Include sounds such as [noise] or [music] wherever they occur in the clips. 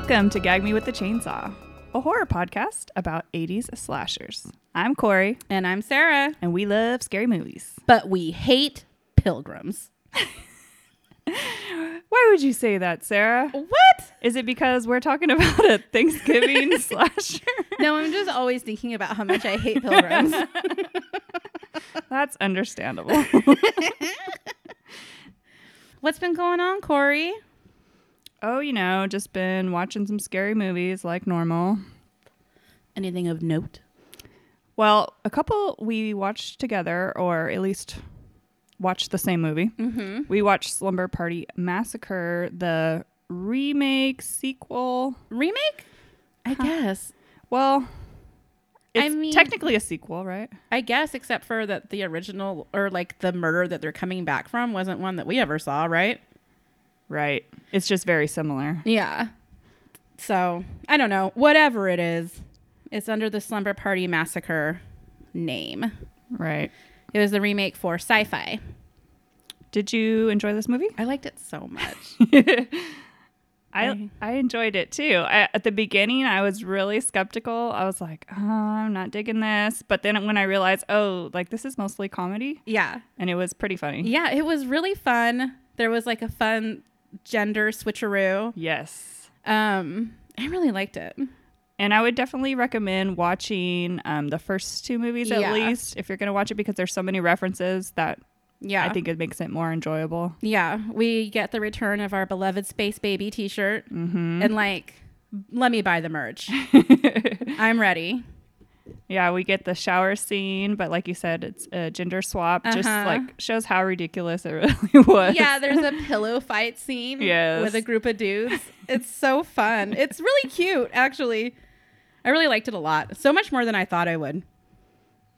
Welcome to Gag Me with the Chainsaw, a horror podcast about 80s slashers. I'm Corey, And I'm Sarah. and we love scary movies. But we hate pilgrims. [laughs] Why would you say that, Sarah? What? Is it because we're talking about a Thanksgiving [laughs] slasher? No, I'm just always thinking about how much I hate pilgrims. [laughs] That's understandable. What's been going on, Corey? Oh, you know, just been watching some scary movies like normal. Anything of note? Well, a couple we watched together, or at least watched the same movie. Mm-hmm. We watched Slumber Party Massacre, the remake sequel. Remake? I guess. Well, I it's mean- technically a sequel, right? I guess, except for that the original or like the murder that they're coming back from wasn't one that we ever saw, right? Right. It's just very similar. Yeah. So I don't know. Whatever it is, it's under the Slumber Party Massacre name. Right. It was the remake for sci fi. Did you enjoy this movie? I liked it so much. [laughs] I I- enjoyed it too. I, at the beginning, I was really skeptical. I was like, oh, I'm not digging this. But then when I realized, oh, like this is mostly comedy, yeah. and it was pretty funny. Yeah, it was really fun. There was like a fun gender switcheroo. Yes. Um, I really liked it. And I would definitely recommend watching um, the first two movies at Yeah. least if you're going to watch it because there's so many references that Yeah. I think it makes it more enjoyable. Yeah, we get the return of our beloved Space Baby T-shirt, Mm-hmm. and like, let me buy the merch. [laughs] I'm ready. Yeah, we get the shower scene, but like you said, it's a gender swap. Just Uh-huh. like shows how ridiculous it [laughs] really was. Yeah, there's a pillow fight scene Yes. with a group of dudes. It's so fun. It's really cute, actually. I really liked it a lot. So much more than I thought I would.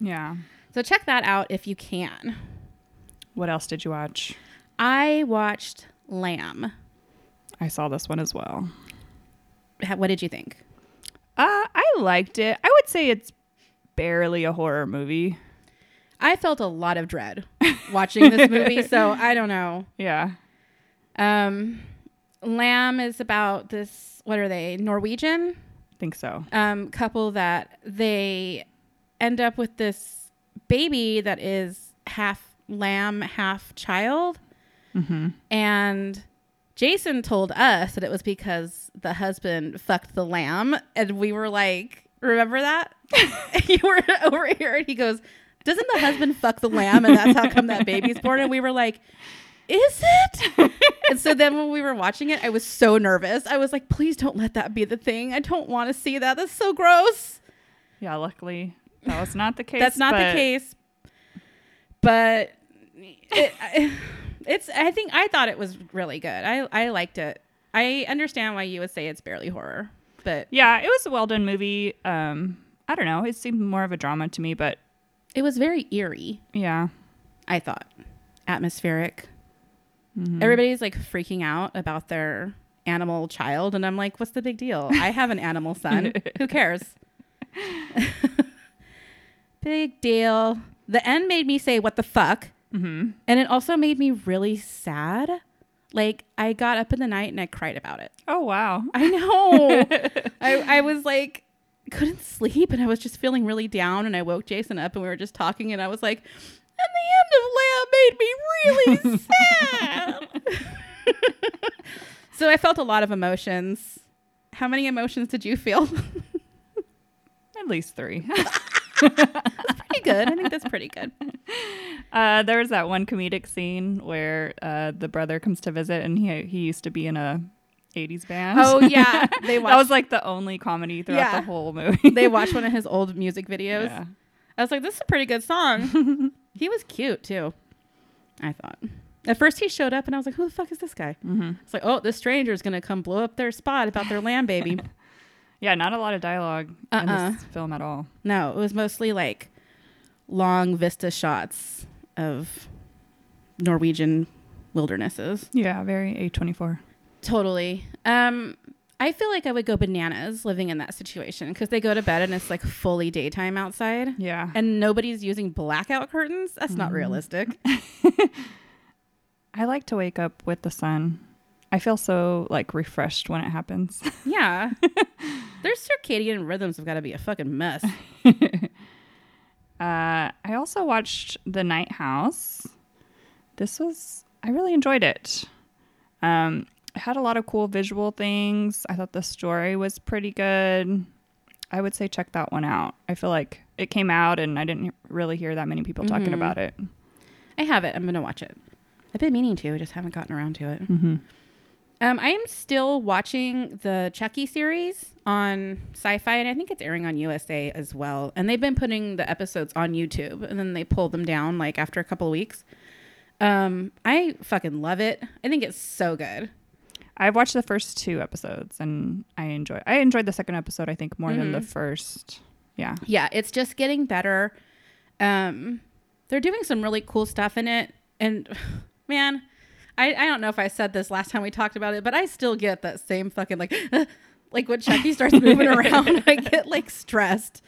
Yeah. So check that out if you can. What else did you watch? I watched Lamb. I saw this one as well. Ha- What did you think? Uh, I liked it. I would say it's barely a horror movie. I felt a lot of dread [laughs] watching this movie, so I don't know. Yeah. Um, Lamb is about this. What are they? Norwegian think so. um, couple that they end up with this baby that is half lamb, half child, Mm-hmm. and Jason told us that it was because the husband fucked the lamb, and we were like, "Remember that?" [laughs] you were over here, and he goes, "Doesn't the husband fuck the lamb, and that's how come that baby's born?" And we were like. Is it? and so then when we were watching it, I was so nervous. I was like, please don't let that be the thing. I don't want to see that. That's so gross. Yeah, luckily that was not the case. That's not the case. But it, I- it's. I think I thought it was really good. I I liked it. I understand why you would say it's barely horror, but Yeah, it was a well done movie. Um, I don't know. It seemed more of a drama to me, but it was very eerie. yeah. I thought atmospheric. Mhm. Everybody's like freaking out about their animal child, and I'm like, what's the big deal? I have an animal son. [laughs] Who cares? [laughs] big deal. The end made me say, what the fuck? Mhm. And it also made me really sad. Like I got up in the night and I cried about it. Oh wow. [laughs] I know. [laughs] I, I was like couldn't sleep and I was just feeling really down and I woke Jason up and we were just talking and I was like, and the end of Lamb made me really sad. [laughs] so I felt a lot of emotions. How many emotions did you feel? At least three. that's pretty good. I think that's pretty good. Uh, there was that one comedic scene where uh, the brother comes to visit, and he he used to be in a '80s band. Oh yeah. [laughs] They watched. that was like the only comedy throughout Yeah. the whole movie. they watched one of [laughs] his old music videos. Yeah. I was like, this is a pretty good song. [laughs] he was cute too. I thought. At first he showed up and I was like, who the fuck is this guy? hmm It's like, oh, this stranger is gonna come blow up their spot about their lamb baby. Yeah, not a lot of dialogue in Uh-uh. this film at all. no, it was mostly like long vista shots of Norwegian wildernesses. Yeah, very A24. Totally. Um, I feel like I would go bananas living in that situation because they go to bed and it's like fully daytime outside Yeah. and nobody's using blackout curtains. That's not Mhm. realistic. [laughs] [laughs] I like to wake up with the sun I feel so like refreshed when it happens. Yeah. [laughs] Their circadian rhythms have got to be a fucking mess. Uh, I also watched The Night House. This was, I really enjoyed it. Um, it had a lot of cool visual things. I thought the story was pretty good. I would say check that one out. I feel like it came out and I didn't really hear that many people talking Mhm. about it. I have it. I'm going to watch it. I've been meaning to. I just haven't gotten around to it. Mm-hmm. Um, I am still watching the Chucky series on Sci-Fi, and I think it's airing on USA as well. And they've been putting the episodes on YouTube, and then they pull them down like after a couple of weeks. Um, I fucking love it. I think it's so good. I've watched the first two episodes and I enjoy. I enjoyed the second episode. I think more than the Mhm. first. Yeah. Yeah, it's just getting better. Um, they're doing some really cool stuff in it, and [sighs] man, I I don't know if I said this last time we talked about it, but I still get that same fucking like [laughs] like when Chucky starts moving [laughs] around, I get like stressed.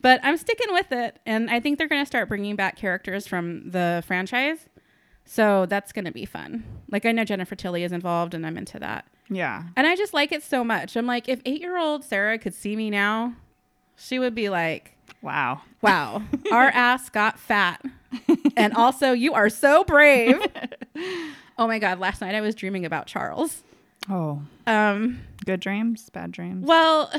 But I'm sticking with it, and I think they're gonna start bringing back characters from the franchise, so that's gonna be fun. Like I know Jennifer Tilly is involved, and I'm into that. Yeah. And I just like it so much. I'm like, if eight year old Sarah could see me now, she would be like, Wow. wow, our [laughs] ass got fat. And also, you are so brave. [laughs] oh my God, last night I was dreaming about Charles. Oh, Um, good dreams, bad dreams. well,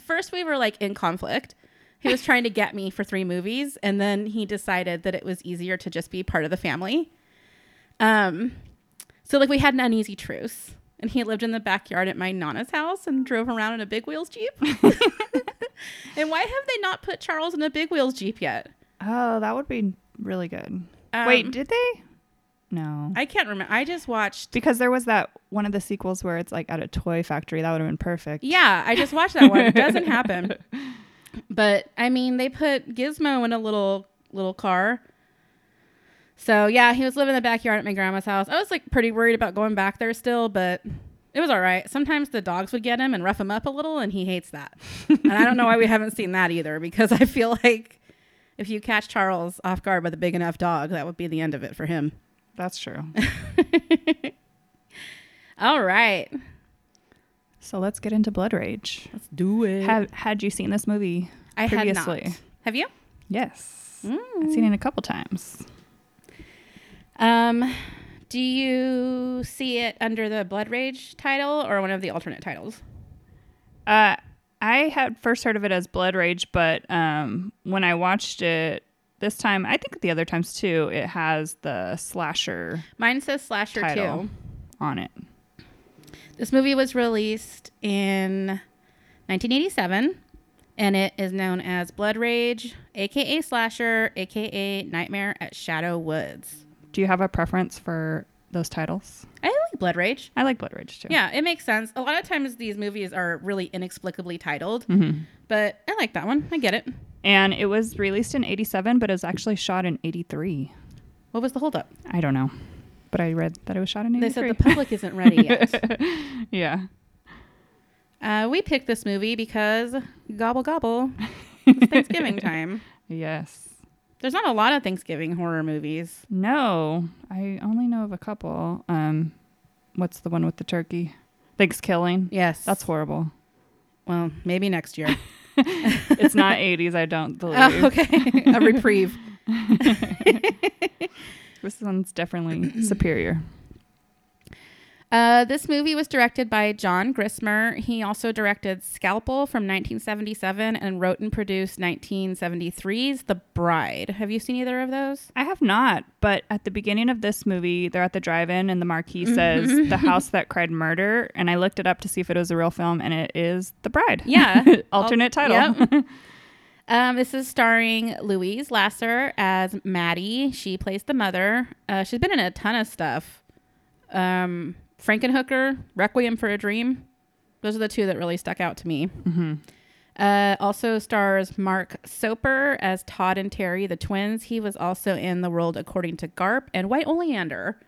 first we were like in conflict. He was trying to get me for three movies, and then he decided that it was easier to just be part of the family. Um, so like we had an uneasy truce, and he lived in the backyard at my nana's house and drove around in a big wheels jeep. [laughs] [laughs] and why have they not put Charles in a big wheels jeep yet? Oh, that would be really good. Um, Wait, did they? No. I can't remember. I just watched. because there was that one of the sequels where it's like at a toy factory. That would have been perfect. Yeah, I just watched that one. It doesn't [laughs] happen. But I mean, they put Gizmo in a little little car. So yeah, he was living in the backyard at my grandma's house. I was like pretty worried about going back there still, but it was all right. Sometimes the dogs would get him and rough him up a little, and he hates that. and I don't know why we haven't seen that either, because I feel like if you catch Charles off guard with a big enough dog, that would be the end of it for him. That's true. [laughs] All right, so let's get into Blood Rage. let's do it. Had had you seen this movie I previously? had not. Have you? Yes. Mm. I've seen it a couple times. Um, do you see it under the Blood Rage title or one of the alternate titles? Uh, I had first heard of it as Blood Rage, but um, when I watched it this time, I think the other times too, it has the slasher Mine says Slasher Title. 2. on it. This movie was released in 1987 and it is known as Blood Rage, aka Slasher, aka Nightmare at Shadow Woods. Do you have a preference for those titles? I like Blood Rage. I like Blood Rage too. Yeah, it makes sense. A lot of times these movies are really inexplicably titled, hmm but I like that one. I get it. And it was released in 87, but it was actually shot in 83. What was the holdup? I don't know. But I read that it was shot in 83. They said the public isn't ready yet. [laughs] yeah. Uh, we picked this movie because gobble gobble. [laughs] It's Thanksgiving time. Yes. There's not a lot of Thanksgiving horror movies. No, I only know of a couple. Um, what's the one with the turkey? Thanksgiving. Yes, That's horrible. well, maybe next year. [laughs] It's not 80s, I don't [laughs] believe. oh, okay, a reprieve. [laughs] This one's definitely superior. Uh, this movie was directed by John Grissmer. He also directed Scalpel from 1977 and wrote and produced 1973's The Bride. Have you seen either of those? I have not, but at the beginning of this movie, they're at the drive-in and the marquee says Mhm. [laughs] "The House That Cried Murder," and I looked it up to see if it was a real film, and it is The Bride. Yeah. [laughs] alternate title. Yep. [laughs] Um, this is starring Louise Lasser as Maddie. She plays the mother. Uh, she's been in a ton of stuff. Um, Frankenhooker, Requiem for a Dream. Those are the two that really stuck out to me. hmm Uh, also stars Mark Soper as Todd and Terry, the twins. He was also in The World According to Garp and White Oleander.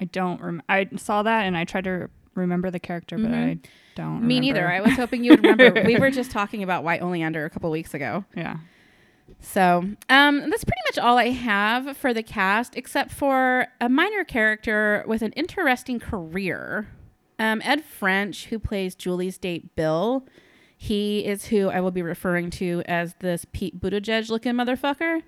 I don't. Rem- I saw that and I tried to remember the character, but Mhm. I don't. Me remember. neither. I was hoping you would remember. [laughs] we were just talking about White Oleander a couple weeks ago. yeah. So, um, that's pretty much all I have for the cast, except for a minor character with an interesting career. Um, Ed French, who plays Julie's date Bill, he is who I will be referring to as this Pete Buttigieg looking motherfucker.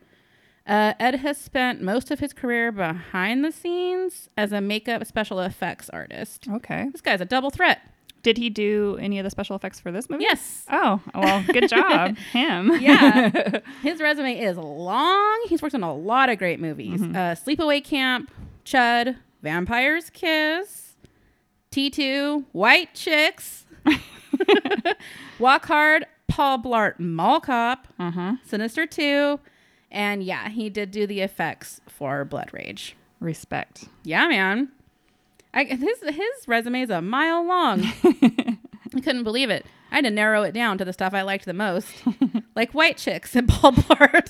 Uh, Ed has spent most of his career behind the scenes as a makeup special effects artist. Okay. This guy's a double threat. Did he do any of the special effects for this movie? Yes. Oh, well, good [laughs] job, him. Yeah. [laughs] His resume is long. He's worked on a lot of great movies uh, Sleepaway Camp, Chud, Vampire's Kiss, T2, White Chicks, [laughs] Walk Hard, Paul Blart Mall Cop, Uh huh. Sinister 2, and yeah, he did do the effects for Blood Rage. Respect. Yeah, man. I, his his resume is a mile long. [laughs] I couldn't believe it. I had to narrow it down to the stuff I liked the most, [laughs] like White Chicks and Paul Blart.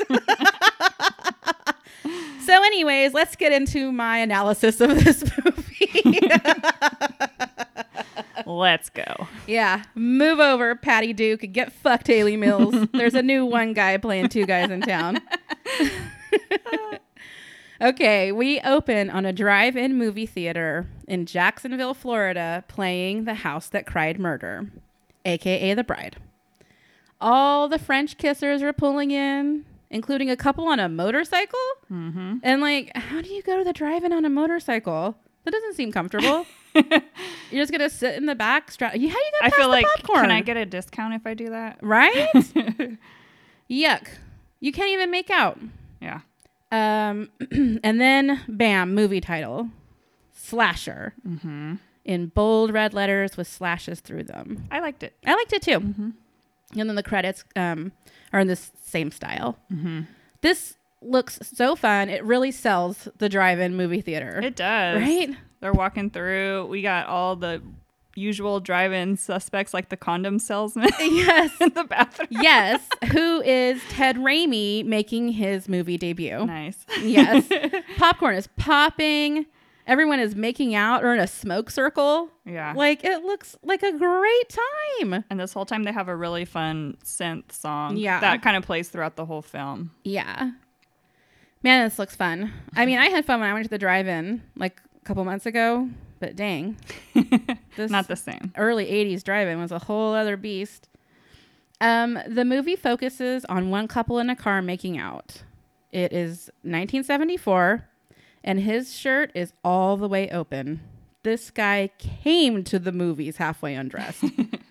so, anyways, let's get into my analysis of this [laughs] movie. Let's go. yeah, move over, Patty Duke, get fucked, Hayley Mills. There's a new one guy playing two guys in town. Okay, we open on a drive in movie theater in Jacksonville, Florida, playing The House That Cried Murder, aka The Bride. All the French kissers are pulling in, including a couple on a motorcycle. Mm-hmm. And, like, how do you go to the drive in on a motorcycle? That doesn't seem comfortable. [laughs] You're just gonna sit in the back. Stra- how you gonna I feel the like, popcorn? can I get a discount if I do that? right? [laughs] Yuck! You can't even make out. Yeah. Um, [clears throat] and then bam, movie title, slasher, Mm-hmm. in bold red letters with slashes through them. I liked it. I liked it too. Mm-hmm. And then the credits um, are in this same style. Mm-hmm. This looks so fun. It really sells the drive-in movie theater, It does. right? They're walking through. We got all the usual drive-in suspects, like the condom salesman [laughs] yes, in the bathroom. yes. [laughs] Who is Ted Raimi making his movie debut? Nice. Yes. [laughs] Popcorn is popping. Everyone is making out or in a smoke circle. Yeah. Like it looks like a great time. And this whole time they have a really fun synth song. Yeah. That kind of plays throughout the whole film. Yeah. Man, this looks fun. I mean, I had fun when I went to the drive-in like a couple months ago, but dang. [laughs] This Not the same. early 80s drive-in was a whole other beast. Um, the movie focuses on one couple in a car making out. It is 1974 and his shirt is all the way open. This guy came to the movies halfway undressed.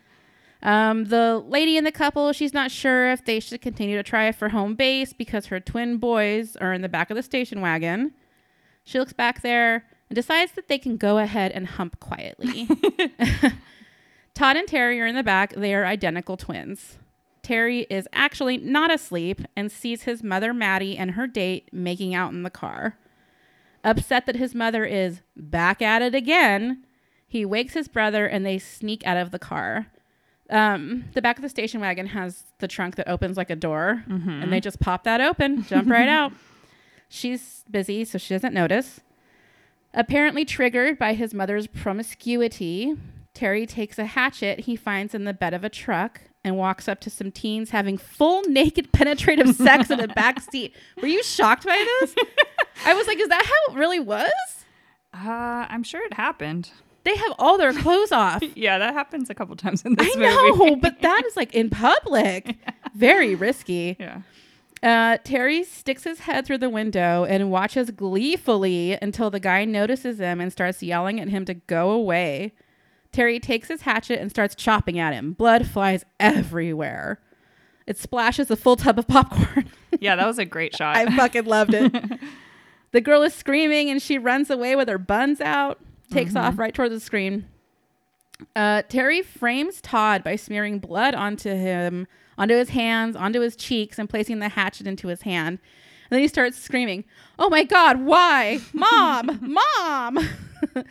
[laughs] um, the lady in the couple, she's not sure if they should continue to try for home base because her twin boys are in the back of the station wagon. She looks back there and decides that they can go ahead and hump quietly. [laughs] [laughs] Todd and Terry are in the back. They are identical twins. Terry is actually not asleep and sees his mother, Maddie, and her date making out in the car. Upset that his mother is back at it again, he wakes his brother and they sneak out of the car. Um, the back of the station wagon has the trunk that opens like a door, and they just pop that open, jump right out. [laughs] She's busy, so she doesn't notice. Apparently triggered by his mother's promiscuity, Terry takes a hatchet he finds in the bed of a truck and walks up to some teens having full naked [laughs] penetrative sex in the [laughs] back seat. Were you shocked by this? I was like, is that how it really was? Uh, I'm sure it happened. They have all their clothes off. [laughs] Yeah, that happens a couple times in this I movie. know, but that is like in public. Very risky. yeah. Uh, Terry sticks his head through the window and watches gleefully until the guy notices him and starts yelling at him to go away. Terry takes his hatchet and starts chopping at him. Blood flies everywhere. It splashes a full tub of popcorn. [laughs] Yeah, that was a great shot. I fucking loved it. [laughs] the girl is screaming and she runs away with her buns out, takes off right toward the screen. Uh, Terry frames Todd by smearing blood onto him, onto his hands, onto his cheeks, and placing the hatchet into his hand. And then he starts screaming, Oh my God, why? Mom, [laughs] mom. [laughs]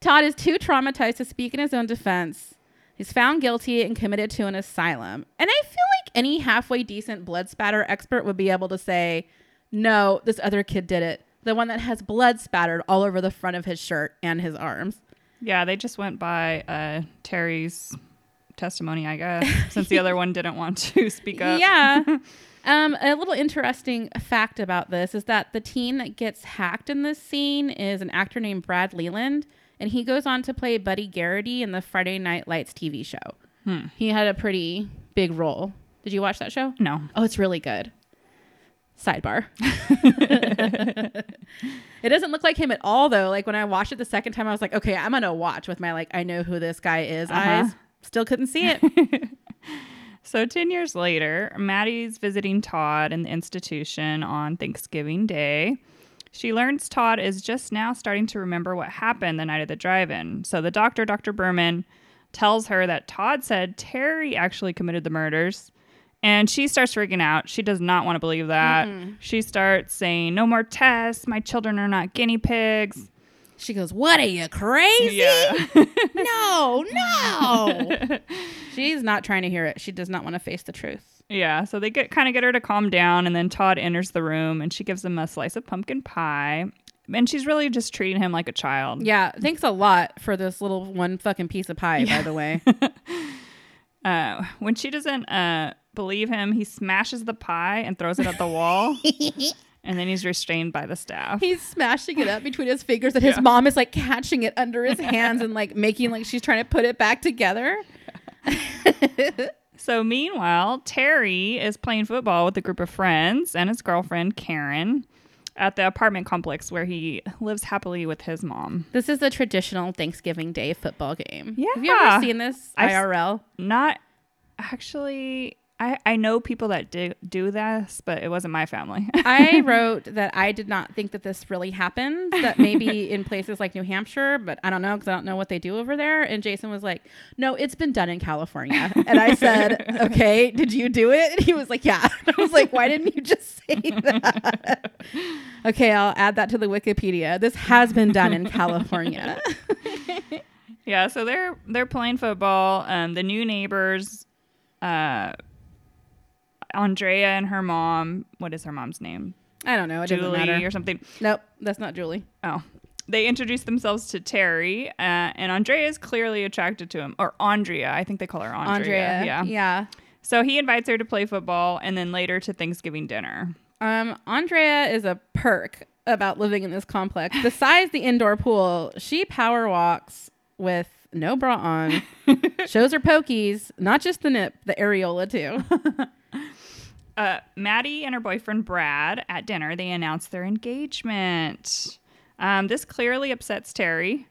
Todd is too traumatized to speak in his own defense. He's found guilty and committed to an asylum. And I feel like any halfway decent blood spatter expert would be able to say, no, this other kid did it. The one that has blood spattered all over the front of his shirt and his arms. yeah, they just went by uh, Terry's testimony, I guess, [laughs] since the other one didn't want to speak up. Yeah. [laughs] um, a little interesting fact about this is that the teen that gets hacked in this scene is an actor named Brad Leland. and he goes on to play Buddy Garrity in the Friday Night Lights TV show. Hmm. He had a pretty big role. Did you watch that show? No. Oh, it's really good. Sidebar. [laughs] it doesn't look like him at all, though. Like when I watched it the second time, I was like, okay, I'm gonna watch with my like, I know who this guy is Uh-huh. eyes. Still couldn't see it. [laughs] So 10 years later, Maddie's visiting Todd in the institution on Thanksgiving Day. She learns Todd is just now starting to remember what happened the night of the drive in. So the doctor, Dr. Berman, tells her that Todd said Terry actually committed the murders. And she starts freaking out. She does not want to believe that. She starts saying, No more tests. My children are not guinea pigs. She goes, "What are you crazy? Yeah. [laughs] No, no." [laughs] She's not trying to hear it. She does not want to face the truth. Yeah, so they get kind of get her to calm down, and then Todd enters the room and she gives him a slice of pumpkin pie, and she's really just treating him like a child. Yeah, thanks a lot for this little one fucking piece of pie, by the way. [laughs] Uh, when she doesn't uh, believe him, he smashes the pie and throws it at the wall, and then he's restrained by the staff. He's smashing it up between his fingers, and his Yeah. mom is like catching it under his hands and like making like she's trying to put it back together. [laughs] So meanwhile, Terry is playing football with a group of friends and his girlfriend Karen at the apartment complex where he lives happily with his mom. This is the traditional Thanksgiving Day football game. Yeah. Have you ever seen this I've IRL? Not actually. I, I know people that do do this, but it wasn't my family. [laughs] I wrote that I did not think that this really happened. That maybe [laughs] in places like New Hampshire, but I don't know because I don't know what they do over there. And Jason was like, "No, it's been done in California." And I said, [laughs] "Okay, did you do it?" And he was like, "Yeah." I was like, "Why didn't you just say that?" okay, I'll add that to the Wikipedia. This has been done in California. yeah, so they're they're playing football. Um, the new neighbors, uh, Andrea and her mom. What is her mom's name? I don't know. It doesn't Julie matter. or something. Nope, that's not Julie. Oh. They introduce themselves to Terry, uh, and Andrea is clearly attracted to him. Or Andrea. I think they call her Andrea. Andrea. Yeah. Yeah. So he invites her to play football and then later to Thanksgiving dinner. Um, Andrea is a perk about living in this complex. Besides the indoor pool, she power walks with no bra on, [laughs] shows her pokies, not just the nip, the areola too. [laughs] Uh, Maddie and her boyfriend Brad at dinner, they announce their engagement. Um, this clearly upsets Terry.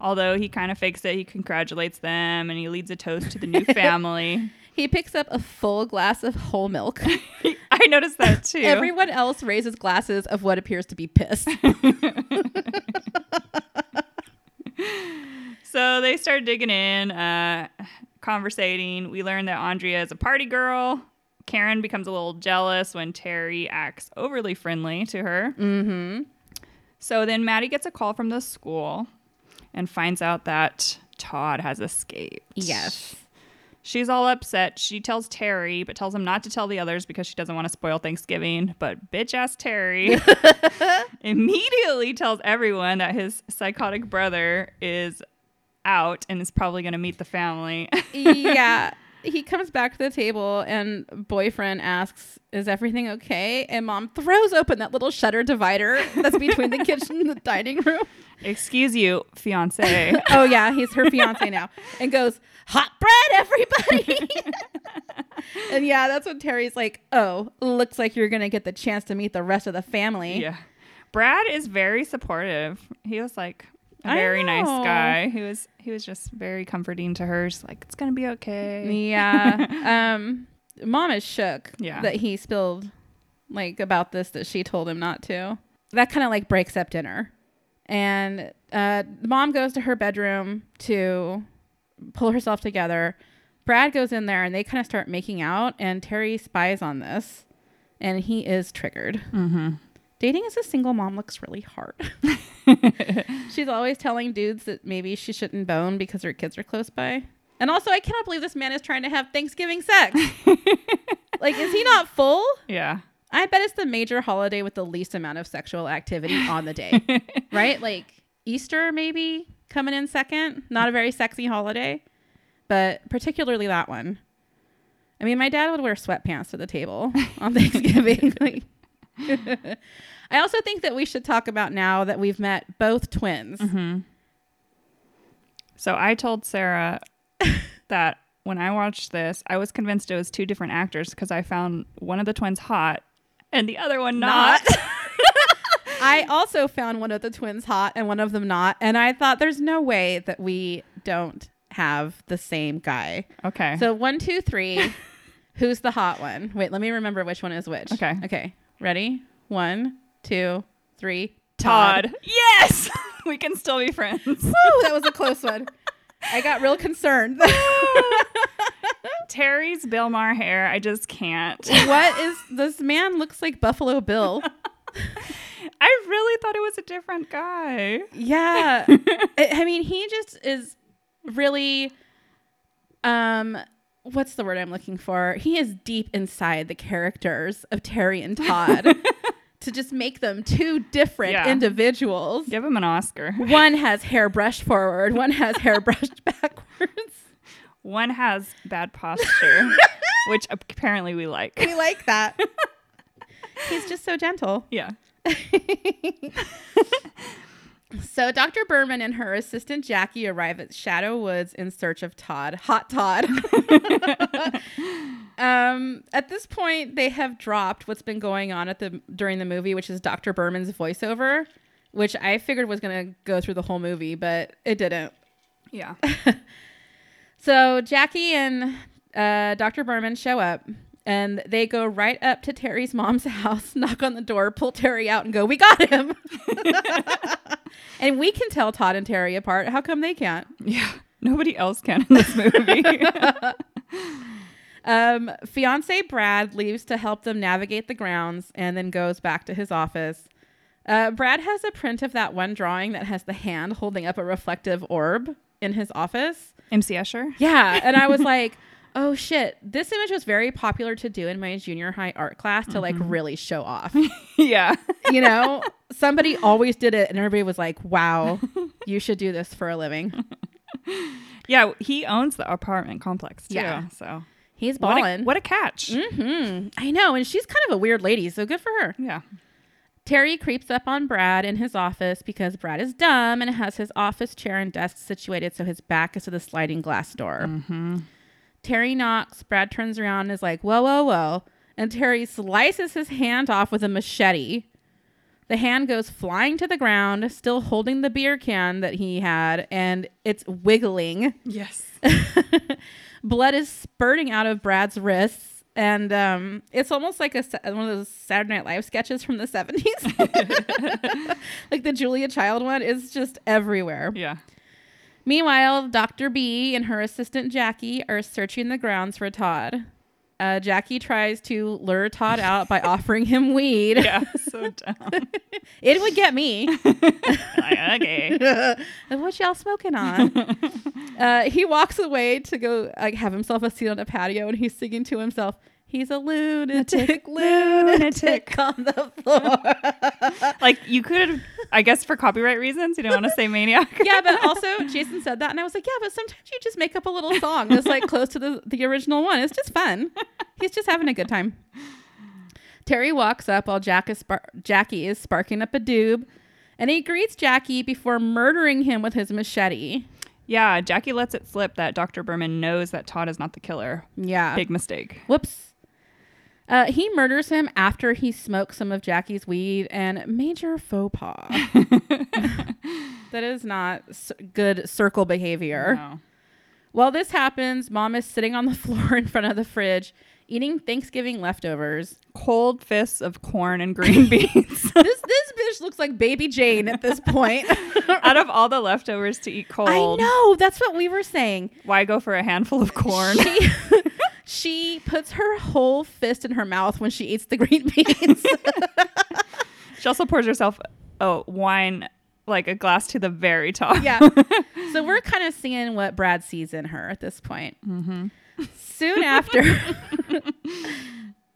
Although he kind of fakes it, he congratulates them and he leads a toast to the new [laughs] family. He picks up a full glass of whole milk. [laughs] I noticed that too. Everyone else raises glasses of what appears to be piss. [laughs] So they start digging in, uh, conversating. We learn that Andrea is a party girl. Karen becomes a little jealous when Terry acts overly friendly to her. mm-hmm. So then Maddie gets a call from the school and finds out that Todd has escaped. Yes. She's all upset. She tells Terry, but tells him not to tell the others because she doesn't want to spoil Thanksgiving. But bitch ass Terry [laughs] immediately tells everyone that his psychotic brother is out and is probably going to meet the family. [laughs] yeah. He comes back to the table and boyfriend asks, Is everything okay? And mom throws open that little shutter divider that's between the kitchen and the [laughs] dining room. Excuse you, fiance. [laughs] Oh, yeah, he's her fiance now. And goes, Hot bread, everybody. [laughs] and yeah, that's when Terry's like, Oh, looks like you're going to get the chance to meet the rest of the family. yeah. Brad is very supportive. He was like a I very nice guy. He was he was just very comforting to her. She's like, it's gonna be okay. Yeah. [laughs] um, mom is shook Yeah. that he spilled like about this that she told him not to. That kind of like breaks up dinner. And uh, mom goes to her bedroom to pull herself together. Brad goes in there and they kind of start making out, and Terry spies on this, and he is triggered. Mm-hmm. Dating as a single mom looks really hard. [laughs] She's always telling dudes that maybe she shouldn't bone because her kids are close by. And also, I cannot believe this man is trying to have Thanksgiving sex. [laughs] like, is he not full? Yeah. I bet it's the major holiday with the least amount of sexual activity on the day, [laughs] right? Like Easter, maybe coming in second. Not a very sexy holiday, but particularly that one. I mean, my dad would wear sweatpants to the table on Thanksgiving. like, [laughs] I also think that we should talk about now that we've met both twins. Mm-hmm. So I told Sarah [laughs] that when I watched this, I was convinced it was two different actors because I found one of the twins hot and the other one not. [laughs] I also found one of the twins hot and one of them not. And I thought there's no way that we don't have the same guy. okay. So one, two, three. Who's the hot one? Wait, let me remember which one is which. Okay. Okay. Ready? One, two, three. Todd. Yes! [laughs] we can still be friends. Woo, that was a close one. I got real concerned. [laughs] Terry's Bill Maher hair, I just can't. what is this man looks like Buffalo Bill. [laughs] I really thought it was a different guy. Yeah. I, I mean, he just is really um what's the word I'm looking for? He is deep inside the characters of Terry and [laughs] Todd to just make them two different Yeah. individuals. Give him an Oscar. [laughs] One has hair brushed forward, one has hair [laughs] brushed backwards. One has bad posture, which apparently we like. We like that. He's just so gentle. Yeah. So Dr. Berman and her assistant Jackie arrive at Shadow Woods in search of Todd. Hot Todd. [laughs] um, at this point, they have dropped what's been going on at the during the movie, which is Dr. Berman's voiceover, which I figured was going to go through the whole movie, but it didn't. Yeah. [laughs] So Jackie and uh, Dr. Berman show up. And they go right up to Terry's mom's [laughs] house, knock on the door, pull Terry out, and go, "We got him." And we can tell Todd and Terry apart. How come they can't? Yeah. Nobody else can in this movie. [laughs] Um, fiance Brad leaves to help them navigate the grounds and then goes back to his office. Uh, Brad has a print of that one drawing that has the hand holding up a reflective orb in his office. MC Escher. Yeah. And I was like, [laughs] oh shit, this image was very popular to do in my junior high art class to like really show off. [laughs] yeah. You know, [laughs] somebody always did it and everybody was like, wow, [laughs] you should do this for a living. Yeah. He owns the apartment complex too. Yeah. So He's what a, balling. what a catch. hmm I know. And she's kind of a weird lady. So good for her. Yeah. Terry creeps up on Brad in his office because Brad is dumb and has his office chair and desk situated so his back is to the sliding glass door. Mm-hmm. Terry knocks. Brad turns around and is like, whoa, whoa, whoa. And Terry slices his hand off with a machete. The hand goes flying to the ground, still holding the beer can that he had, and it's wiggling. Yes. [laughs] Blood is spurting out of Brad's wrists. And um, it's almost like a one of those Saturday Night Live sketches from the 70s. [laughs] [laughs] like the Julia Child one is just everywhere. Yeah. Meanwhile, Dr. B and her assistant Jackie are searching the grounds for Todd. Uh, Jackie tries to lure Todd out by [laughs] offering him weed. Yeah. So dumb. [laughs] It would get me. [laughs] Like, okay. what y'all smoking on? uh, he walks away to go like have himself a seat on a patio, and he's singing to himself. He's a [laughs] lunatic, lunatic on the floor. [laughs] Like you could have, I guess, for copyright reasons, you don't want to say maniac. [laughs] yeah, but also Jason said that, and I was like, yeah, but sometimes you just make up a little song that's like close to the the original one. It's just fun. He's just having a good time. Terry walks up while Jack is spar- Jackie is sparking up a doob, and he greets Jackie before murdering him with his machete. Yeah. Jackie lets it slip that Dr. Berman knows that Todd is not the killer. Yeah. Big mistake. Whoops. Uh, he murders him after he smokes some of Jackie's weed and major faux pas. [laughs] [laughs] that is not s- good circle behavior. No. While this happens, mom is sitting on the [laughs] floor in front of the fridge eating Thanksgiving leftovers. Cold fists of corn and green beans. this this bitch looks like baby Jane at this point. Out of all the leftovers to eat cold, I know, that's what we were saying. why go for a handful of corn? She, she puts her whole fist in her mouth when she eats the green [laughs] beans. She also pours herself a wine, like a glass to the very top. yeah. So we're kind of seeing what Brad sees in her at this point. Mm-hmm. Soon [laughs] after,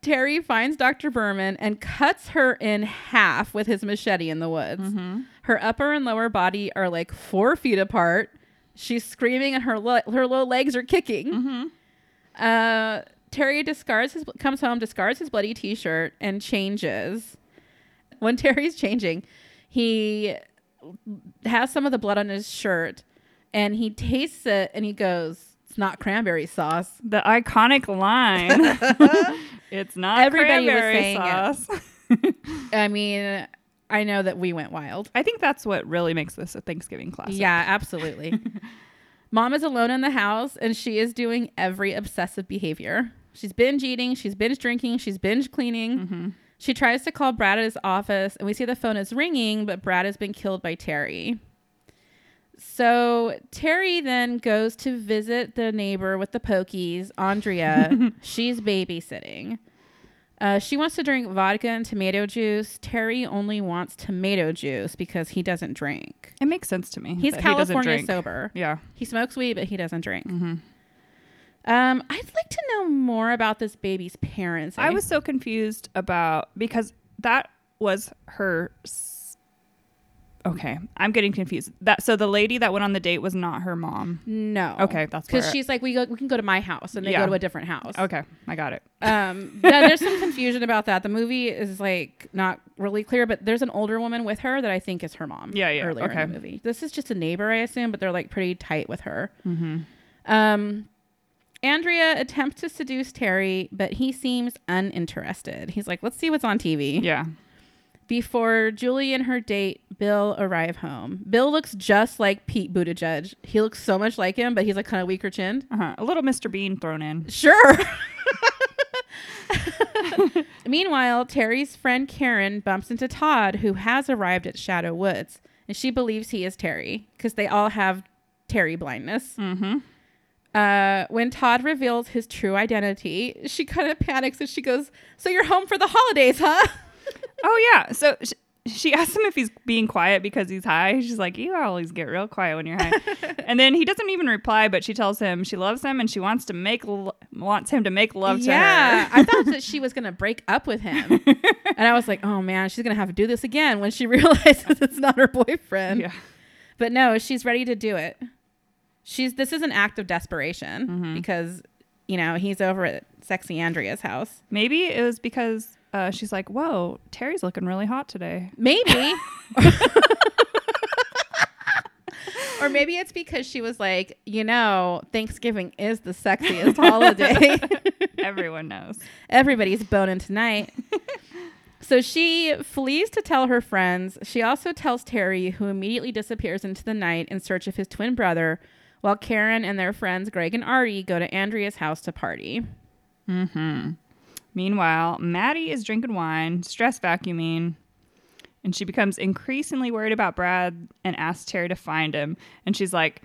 Terry finds Dr. Berman and cuts her in half with his machete in the woods. Mm-hmm. Her upper and lower body are like four feet apart. She's screaming and her lo- her low legs are kicking. Mm-hmm. Uh, Terry discards his comes home, discards his bloody T-shirt, and changes. When [laughs] Terry's changing, he has some of the blood on his shirt and he tastes it and he goes, "It's not cranberry sauce." The iconic line. [laughs] it's not Everybody cranberry sauce. [laughs] I mean, I know that we went wild. I think that's what really makes this a Thanksgiving classic. Yeah, absolutely. Mom is alone in the house and she is doing every obsessive behavior. She's binge eating, she's binge drinking, she's binge cleaning. Mm-hmm. She tries to call Brad at his office and we see the phone is ringing, but Brad has been killed by Terry. So Terry then goes to visit the neighbor with the pokies, Andrea. [laughs] She's babysitting. Uh, she wants to drink vodka and tomato juice. Terry only wants tomato juice because he doesn't drink. It makes sense to me. He's that he doesn't California drink. sober. Yeah. He smokes weed, but he doesn't drink. hmm Um, I'd like to know more about this baby's parents. I was so confused about because that was her. s- Okay, I'm getting confused. That so the lady that went on the date was not her mom. no Okay, that's because she's like we go we can go to my house and they Yeah. go to a different house. Okay, I got it. Um, [laughs] yeah, there's some confusion about that. The movie is like not really clear, but there's an older woman with her that I think is her mom. Yeah, yeah, Earlier okay. in the movie, this is just a neighbor, I assume, but they're like pretty tight with her. Mm-hmm. Um, Andrea attempts to seduce Terry, but he seems uninterested. He's like, "Let's see what's on TV." Yeah, Before Julie and her date Bill arrive home, Bill looks just like Pete Buttigieg. He looks so much like him, but he's like kind of weaker chinned. uh-huh. a little Mr. Bean thrown in. Sure. [laughs] [laughs] Meanwhile, Terry's friend Karen bumps into Todd, who has arrived at Shadow Woods, and she believes he is Terry because they all have Terry blindness. Mm-hmm. Uh, when Todd reveals his true identity, she kind of panics and she goes, "So you're home for the holidays, huh?" [laughs] Oh yeah. So sh- she [laughs] asks him if he's being quiet because he's high. She's like, "You always get real quiet when you're high." [laughs] and then he doesn't even reply, but she tells him she loves him and she wants to make lo- wants him to make love to her. yeah, her. I thought [laughs] that she was gonna break up with him, and I was like, "Oh man, she's gonna have to do this again." When she realizes it's not her boyfriend, yeah. But no, she's ready to do it. She's this is an act of desperation Mhm. because you know he's over at sexy Andrea's house. Maybe it was because uh, she's like, "Whoa, Terry's looking really hot today." Maybe. [laughs] or maybe it's because she was like, you know, Thanksgiving is the sexiest holiday. [laughs] Everyone knows. Everybody's boning tonight. [laughs] so she flees to tell her friends. She also tells Terry, who immediately disappears into the night in search of his twin brother, while Karen and their friends Greg and Artie go to Andrea's house to party. Mm-hmm. Meanwhile, Maddie is drinking wine, stress vacuuming, and she becomes increasingly worried about Brad and asks Terry to find him. And she's like,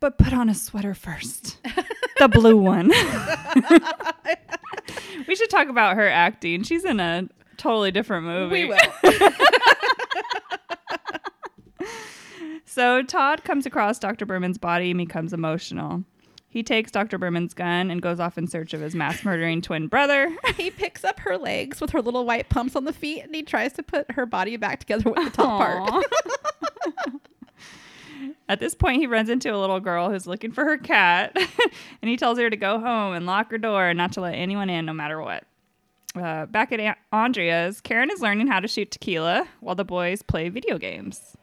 "But put on a sweater first, [laughs] the blue one." [laughs] we should talk about her acting. She's in a totally different movie. We will. [laughs] So Todd comes across Dr. Berman's body and becomes emotional. He takes Dr. Berman's gun and goes off in search of his mass murdering twin brother. [laughs] he picks up her legs with her little white pumps on the feet and he tries to put her body back together with the top part. [laughs] At this point, he runs into a little girl who's looking for her cat, [laughs] and he tells her to go home and lock her door and not to let anyone in, no matter what. Uh, back at Aunt Andrea's, Karen is learning how to shoot tequila while the boys play video games.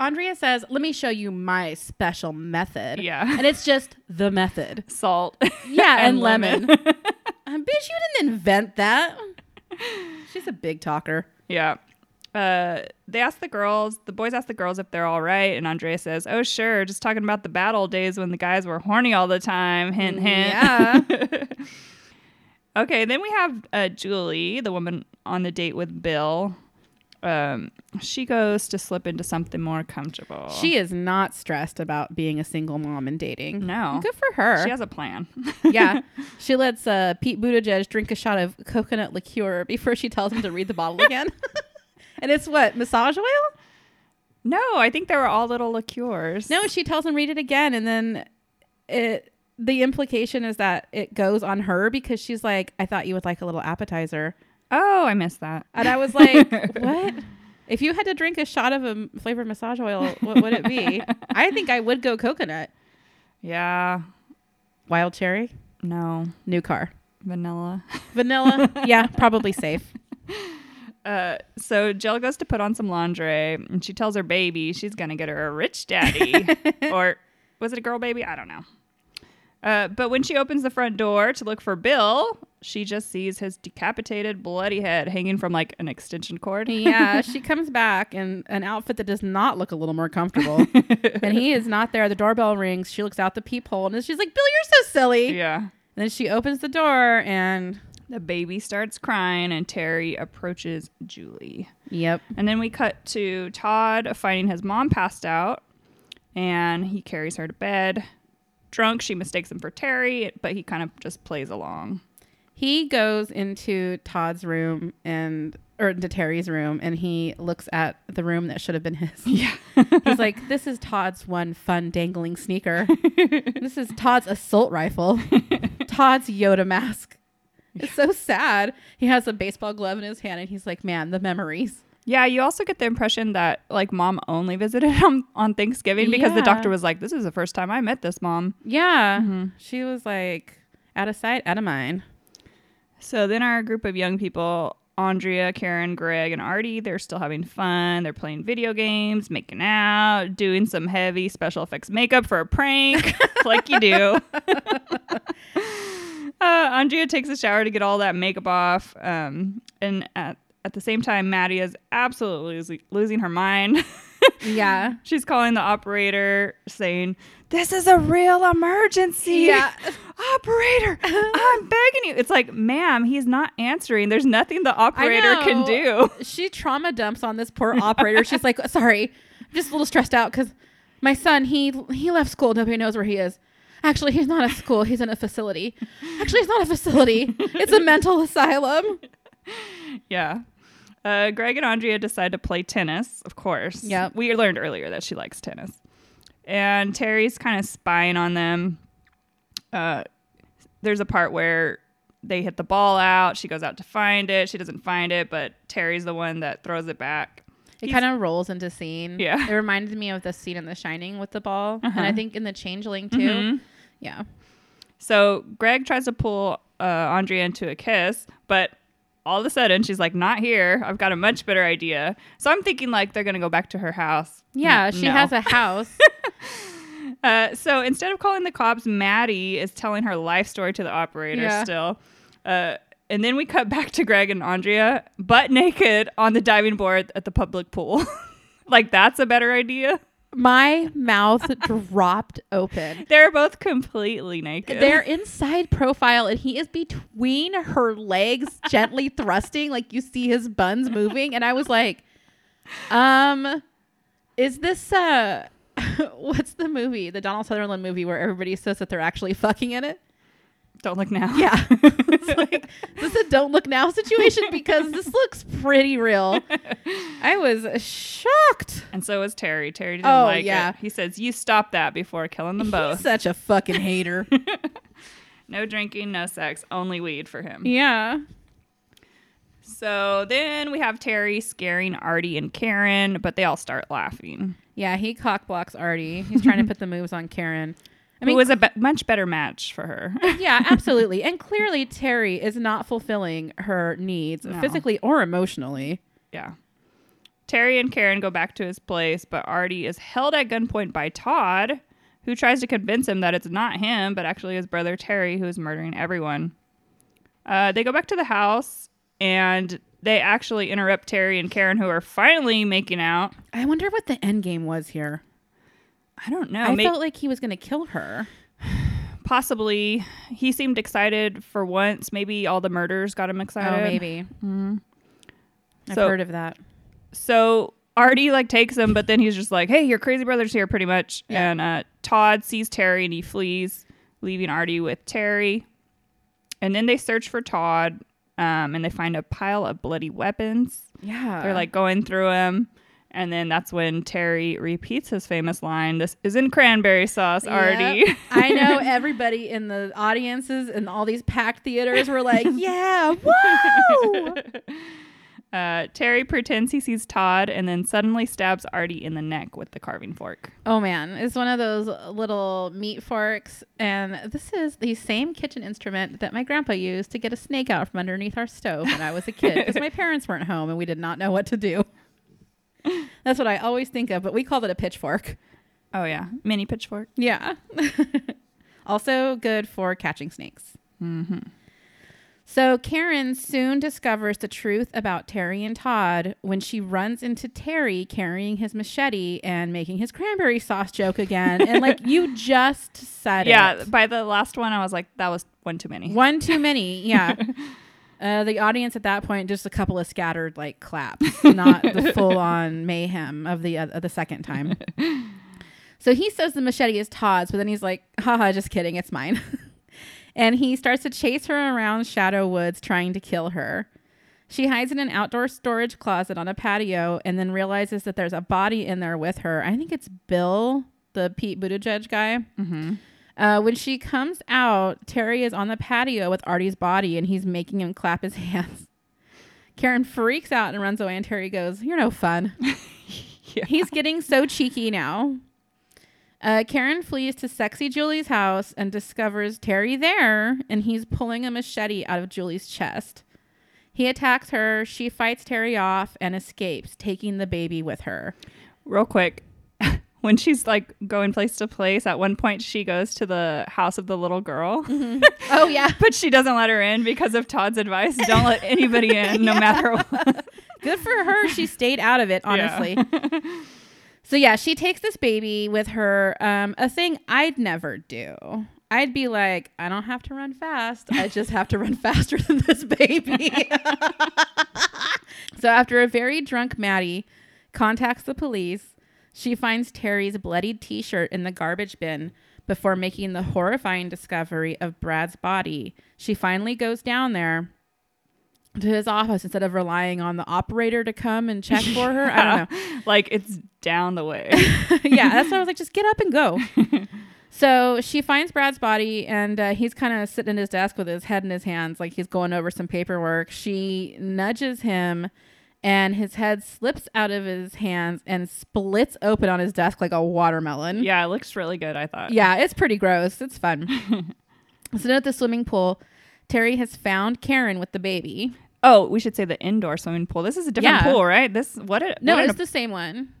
Andrea says, Let me show you my special method. Yeah. And it's just the method. [laughs] Salt. Yeah, and, [laughs] And lemon. lemon. um, [laughs] bitch, you didn't invent that. She's a big talker. Yeah. Uh, they ask the girls, the boys ask the girls if they're all right, and Andrea says, "Oh, sure, just talking about the bad old days when the guys were horny all the time." Hint, hint. Yeah. okay, then we have uh, Julie, the woman on the date with Bill. Um, she goes to slip into something more comfortable. She is not stressed about being a single mom and dating. no, Good for her. she has a plan. [laughs] yeah. [laughs] She lets uh, Pete Buttigieg drink a shot of coconut liqueur before she tells him to read the bottle [laughs] again. and it's what? Massage oil? no, I think they were all little liqueurs. No, she tells him read it again and then it the implication is that it goes on her because she's like, I thought you would like a little appetizer. Oh, I missed that. And I was like, [laughs] what? If you had to drink a shot of a flavored massage oil, what would it be? [laughs] I think I would go coconut. Yeah, Wild cherry? no, New car. vanilla. Vanilla? [laughs] yeah, probably safe. Uh, so Jill goes to put on some laundry, and she tells her baby she's gonna get her a rich daddy, or was it a girl baby? I don't know. Uh, but when she opens the front door to look for Bill, she just sees his decapitated, bloody head hanging from like an extension cord. yeah, she [laughs] comes back in an outfit that does not look a little more comfortable. [laughs] and he is not there. The doorbell rings. She looks out the peephole and she's like, Bill, you're so silly. yeah. And then she opens the door and The baby starts crying, and Terry approaches Julie. Yep. And then we cut to Todd finding his mom passed out, and he carries her to bed. Drunk, she mistakes him for Terry, but he kind of just plays along. He goes into Todd's room and or into Terry's room and he looks at the room that should have been his. [laughs] Yeah. He's like, This is Todd's one fun dangling sneaker. [laughs] this is Todd's assault rifle. Todd's Yoda mask. It's so sad. He has a baseball glove in his hand and he's like, Man, the memories. Yeah, you also get the impression that like mom only visited [laughs] him on Thanksgiving because the doctor was like, "This is the first time I met this mom." Yeah. She was like out of sight, out of mind. So then our group of young people, Andrea, Karen, Greg, and Artie, they're still having fun. They're playing video games, making out, doing some heavy special effects makeup for a prank, [laughs] like you do. [laughs] uh, Andrea takes a shower to get all that makeup off. Um, and at, at the same time, Maddie is absolutely losing, losing her mind. [laughs] Yeah. She's calling the operator saying, This is a real emergency. Yeah. [laughs] Operator, I'm [laughs] begging you. It's like, ma'am, he's not answering. There's nothing the operator can do. She trauma dumps on this poor operator. She's like, sorry, I'm just a little stressed out because my son he he left school. Nobody knows where he is. Actually, he's not at school. He's in a facility. Actually, it's not a facility. It's a mental asylum. Yeah. Uh, Greg and Andrea decide to play tennis, of course. Yeah. We learned earlier that she likes tennis. And Terry's kind of spying on them. Uh, there's a part where they hit the ball out. She goes out to find it. She doesn't find it, but Terry's the one that throws it back. It kind of rolls into scene. Yeah. It reminded me of the scene in The Shining with the ball, Uh-huh. and I think in The Changeling too. Mhm. Yeah. So Greg tries to pull uh, Andrea into a kiss, but all of a sudden she's like, "Not here. I've got a much better idea." So I'm thinking like they're gonna go back to her house. Yeah. N- she no. has a [laughs] house. Uh, so instead of calling the cops, Maddie is telling her life story to the operator Yeah. still. Uh, and then we cut back to Greg and Andrea butt naked on the diving board at the public pool. [laughs] like that's a better idea. My mouth dropped open. [laughs] They're both completely naked. They're inside profile, and he is between her legs, gently [laughs] thrusting, like you see his buns moving. And I was like, um, is this uh [laughs] what's the movie? The Donald Sutherland movie where everybody says that they're actually fucking in it? Don't look now. Yeah. [laughs] it's like this is a don't look now situation because this looks pretty real. I was shocked. And so was Terry. Terry didn't Oh, like yeah. it. He says, "You stop that before killing them He's both. such a fucking hater. [laughs] no drinking, no sex, only weed for him." yeah. So then we have Terry scaring Artie and Karen, but they all start laughing. Yeah, he cock blocks Artie. He's trying to put the moves on Karen. [laughs] I mean, it was a be- much better match for her. [laughs] yeah, absolutely. And clearly, Terry is not fulfilling her needs No. physically or emotionally. yeah. Terry and Karen go back to his place, but Artie is held at gunpoint by Todd, who tries to convince him that it's not him, but actually his brother Terry who is murdering everyone. Uh, they go back to the house, and they actually interrupt Terry and Karen, who are finally making out. I wonder what the end game was here. I don't know. I may- felt like he was going to kill her. [sighs] possibly he seemed excited for once. Maybe all the murders got him excited. Oh, maybe. Mhm. I've So- heard of that. So Artie like takes him, but then he's just like, "Hey, your crazy brother's here," pretty much. Yeah. And uh, Todd sees Terry and he flees, leaving Artie with Terry. And then they search for Todd, um, and they find a pile of bloody weapons. Yeah. They're like going through him. And then that's when Terry repeats his famous line, "This isn't cranberry sauce, Artie." Yep. I know [laughs] everybody in the audiences and all these packed theaters were like, [laughs] yeah, [laughs] whoa. Uh, Terry pretends he sees Todd and then suddenly stabs Artie in the neck with the carving fork. Oh man, it's one of those little meat forks, and this is the same kitchen instrument that my grandpa used to get a snake out from underneath our stove when I was a kid because my parents weren't home and we did not know what to do. [laughs] That's what I always think of, but we called it a pitchfork. Oh yeah, mini pitchfork. Yeah. [laughs] also good for catching snakes. Mm-hmm. So Karen soon discovers the truth about Terry and Todd when she runs into Terry carrying his machete and making his cranberry sauce joke again. and like you [laughs] just said Yeah, it. by the last one, I was like, that was one too many. One too many. Yeah. Uh, the audience at that point just a couple of scattered like claps, not the [laughs] full on mayhem of the uh, of the second time. So he says the machete is Todd's, but then he's like, haha, just kidding, it's mine. [laughs] and he starts to chase her around Shadow Woods trying to kill her. She hides in an outdoor storage closet on a patio and then realizes that there's a body in there with her. I think it's Bill, the Pete Buttigieg guy. Mm-hmm. Uh, when she comes out, Terry is on the patio with Artie's body and he's making him clap his [laughs] hands. Karen freaks out and runs away, and Terry goes, You're no fun. [laughs] Yeah. He's getting so cheeky now. Uh, Karen flees to sexy Julie's house and discovers Terry there, and he's pulling a machete out of Julie's chest. He attacks her, she fights Terry off and escapes, taking the baby with her. Real quick, when she's like going place to place, at one point she goes to the house of the little girl, Oh, yeah. [laughs] but she doesn't let her in because of Todd's advice. Don't let anybody in, [laughs] no matter what. Good for her. She stayed out of it, honestly. Yeah. so yeah, she takes this baby with her. Um, a thing I'd never do. I'd be like, I don't have to run fast. I just have to run [laughs] faster than this baby. so after a very drunk Maddie contacts the police, she finds Terry's bloodied T-shirt in the garbage bin. Before making the horrifying discovery of Brad's body, she finally goes down there to his office instead of relying on the operator to come and check for her. I don't know. [laughs] Like it's down the way. [laughs] yeah, that's why I was like, just get up and go. [laughs] so she finds Brad's body, and uh, he's kind of sitting at his desk with his head in his hands, like he's going over some paperwork. She nudges him, and his head slips out of his hands and splits open on his desk like a watermelon. yeah, it looks really good, I thought. Yeah, it's pretty gross. It's fun. [laughs] so then at the swimming pool, Terry has found Karen with the baby. Oh, we should say the indoor swimming pool. This is a different Yeah. pool, right? This what it No, what it's the same one.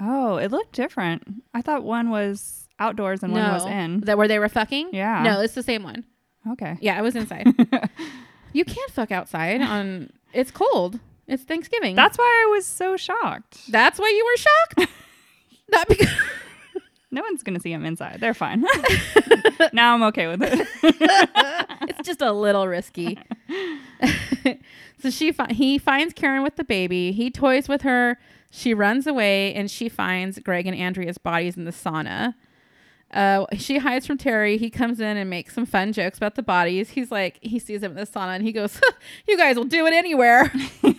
Oh, it looked different. I thought one was outdoors and one was in. That where they were fucking? Yeah. No, it's the same one. Okay. Yeah, it was inside. [laughs] you can't fuck outside on it's cold. It's Thanksgiving. That's why I was so shocked. That's why you were shocked? [laughs] Not because [laughs] No one's gonna see him inside. They're fine. [laughs] now I'm okay with it. it's just a little risky. so she fi- he finds Karen with the baby. He toys with her. She runs away and she finds Greg and Andrea's bodies in the sauna. Uh, she hides from Terry. He comes in and makes some fun jokes about the bodies. He's like, he sees him in the sauna and he goes, [laughs] "You guys will do it anywhere." [laughs]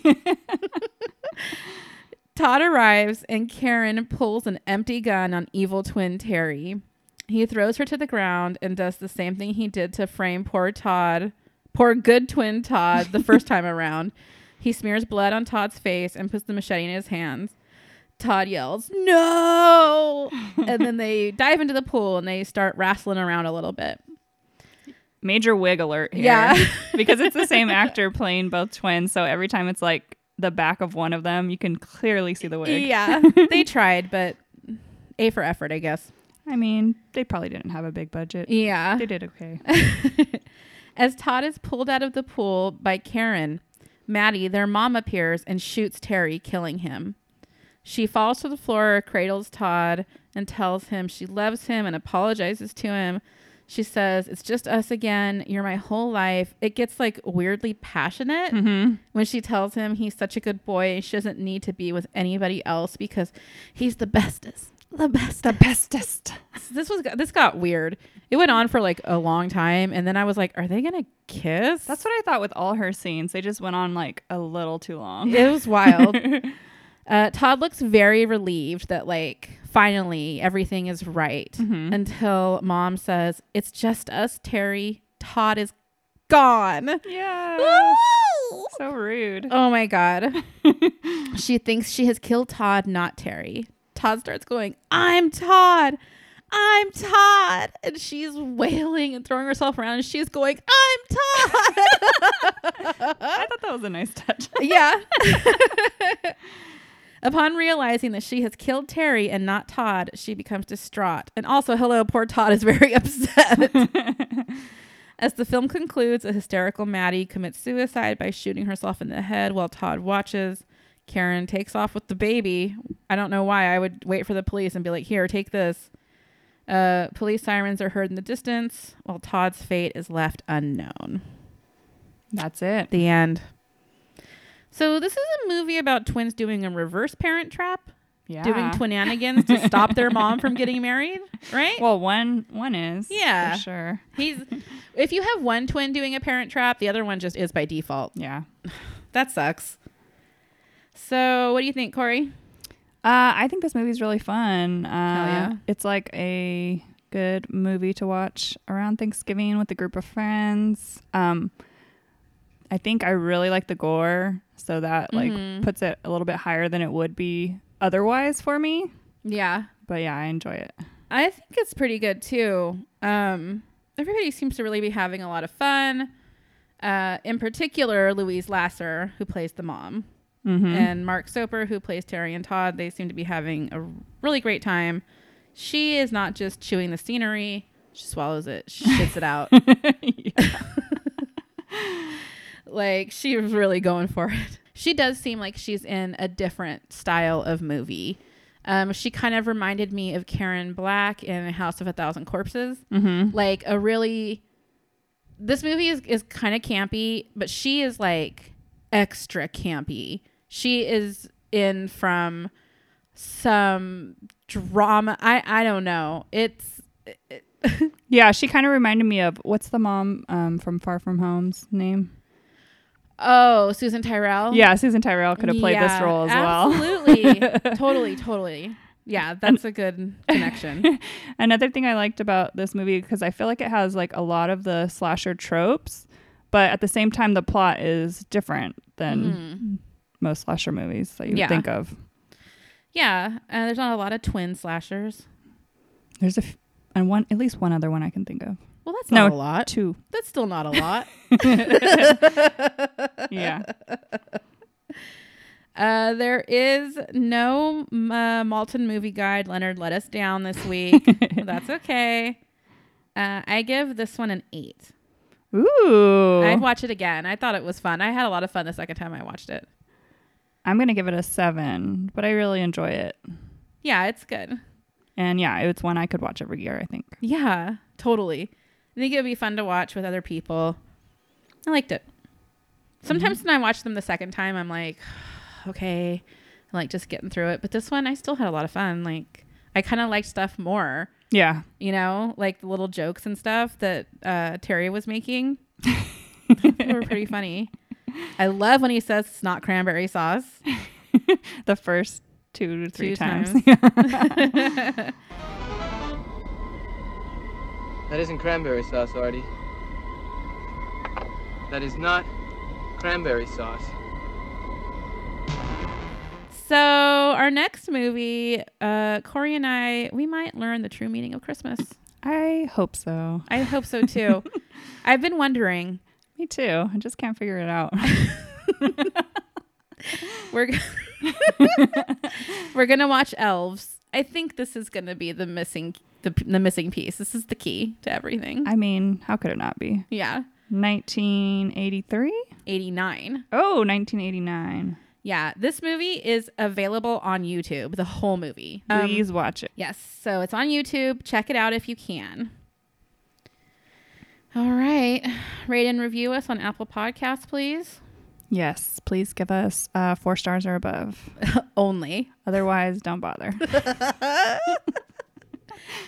Todd arrives and Karen pulls an empty gun on evil twin Terry. He throws her to the ground and does the same thing he did to frame poor Todd, poor good twin Todd, the first [laughs] time around. He smears blood on Todd's face and puts the machete in his hands. Todd yells, No! and then they [laughs] dive into the pool and they start wrestling around a little bit. Major wig alert here. Yeah. [laughs] because it's the same [laughs] actor playing both twins. So every time it's like the back of one of them, you can clearly see the wig. Yeah, they tried, but A for effort, I guess. I mean, they probably didn't have a big budget. Yeah. They did okay. As Todd is pulled out of the pool by Karen, Maddie, their mom, appears and shoots Terry, killing him. She falls to the floor, cradles Todd, and tells him she loves him and apologizes to him. She says, It's just us again. You're my whole life. It gets like weirdly passionate hmm when she tells him he's such a good boy she doesn't need to be with anybody else because he's the bestest. The best. The bestest. This was this got weird. It went on for like a long time, and then I was like, "Are they gonna kiss?" That's what I thought with all her scenes. They just went on like a little too long. it was wild. [laughs] uh, Todd looks very relieved that like finally everything is right Mhm. until Mom says, "It's just us, Terry. Todd is gone." Yeah. So rude. Oh my god. [laughs] she thinks she has killed Todd, not Terry. Todd starts going, "I'm Todd. I'm Todd." And she's wailing and throwing herself around and she's going, "I'm Todd." [laughs] I thought that was a nice touch. yeah. [laughs] Upon realizing that she has killed Terry and not Todd, she becomes distraught. And also, hello, poor Todd is very [laughs] upset. [laughs] As the film concludes, a hysterical Maddie commits suicide by shooting herself in the head while Todd watches. Karen takes off with the baby. I don't know why. I would wait for the police and be like, here, take this. Uh, police sirens are heard in the distance while Todd's fate is left unknown. That's it. The end. So, this is a movie about twins doing a reverse parent trap, Yeah. doing twinanigans to stop their mom from getting married, right? well, one one is. Yeah. For sure. He's if you have one twin doing a parent trap, the other one just is by default. Yeah. That sucks. So, what do you think, Corey? Uh, I think this movie's really fun. Uh, yeah. It's like a good movie to watch around Thanksgiving with a group of friends. Um, I think I really like the gore, so that like Mhm. puts it a little bit higher than it would be otherwise for me. Yeah, But yeah, I enjoy it. I think it's pretty good too. Um, everybody seems to really be having a lot of fun. Uh, in particular, Louise Lasser, who plays the mom, Mm-hmm. and Mark Soper, who plays Terry and Todd. They seem to be having a really great time. She is not just chewing the scenery; she swallows it, she shits it out. [laughs] [laughs] [laughs] like she was really going for [laughs] it. She does seem like she's in a different style of movie. Um, she kind of reminded me of Karen Black in House of a Thousand Corpses. mm-hmm. Like a really, this movie is, is kind of campy, but she is like extra campy. She is in from some drama. I I don't know. It's it, [laughs] Yeah, she kind of reminded me of what's the mom um, from Far From Home's name? Oh Susan Tyrrell. Yeah, Susan Tyrrell could have played this role as well. Absolutely. [laughs] totally, totally. Yeah, that's a good connection. [laughs] Another thing I liked about this movie because I feel like it has like a lot of the slasher tropes, but at the same time the plot is different than Mhm. most slasher movies that you Yeah. think of. Yeah, uh, there's not a lot of twin slashers. There's a f- and one at least one other one I can think of. Well, that's No, not a lot. Two. That's still not a lot. [laughs] [laughs] Yeah. Uh, there is no uh, Maltin movie guide. Leonard let us down this week. [laughs] That's okay. Uh, I give this one an eight. Ooh. I'd watch it again. I thought it was fun. I had a lot of fun the second time I watched it. I'm gonna give it a seven, but I really enjoy it. Yeah, it's good. And yeah, it's one I could watch every year. I think. Yeah, totally. I think it would be fun to watch with other people. I liked it. Sometimes when I watch them the second time, I'm like, [sighs] okay, I like just getting through it. But this one, I still had a lot of fun. Like, I kind of liked stuff more, Yeah. you know, like the little jokes and stuff that uh, Terry was making. they [laughs] were pretty funny. I love when he says it's not cranberry sauce. [laughs] The first two to three Two times. [laughs] That isn't cranberry sauce, Artie. That is not cranberry sauce. So our next movie, uh, Corey and I, we might learn the true meaning of Christmas. I hope so. I hope so too. [laughs] I've been wondering. Me too. I just can't figure it out. [laughs] We're g- [laughs] we're gonna watch Elves. I think this is gonna be the missing the, the missing piece. This is the key to everything. I mean, how could it not be? yeah, 1983? eighty nine. Oh, 1989. Yeah, this movie is available on YouTube. The whole movie. Um, Please watch it. Yes, so it's on YouTube. Check it out if you can. All right, rate and review us on Apple Podcasts, please. Yes, please give us uh, four stars or above. [laughs] Only. Otherwise, don't bother. [laughs]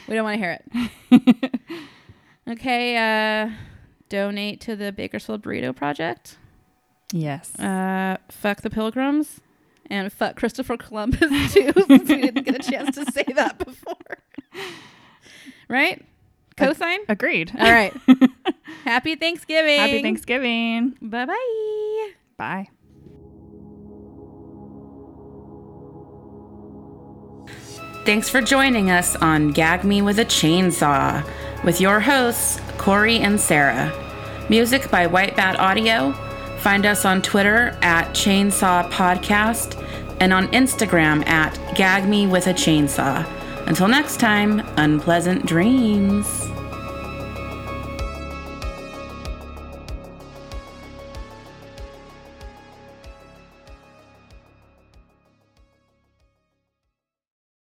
We don't want to hear it. [laughs] okay, uh, donate to the Bakersfield Burrito Project. yes. Uh, fuck the Pilgrims. And fuck Christopher Columbus, [laughs] too, since we didn't get a chance to say that before. right? Cosign? Agreed. All right. [laughs] Happy Thanksgiving. Happy Thanksgiving. Bye bye. Bye. Thanks for joining us on Gag Me with a Chainsaw with your hosts, Corey and Sarah. Music by White Bat Audio. Find us on Twitter at Chainsaw Podcast and on Instagram at Gag Me with a Chainsaw. Until next time, unpleasant dreams.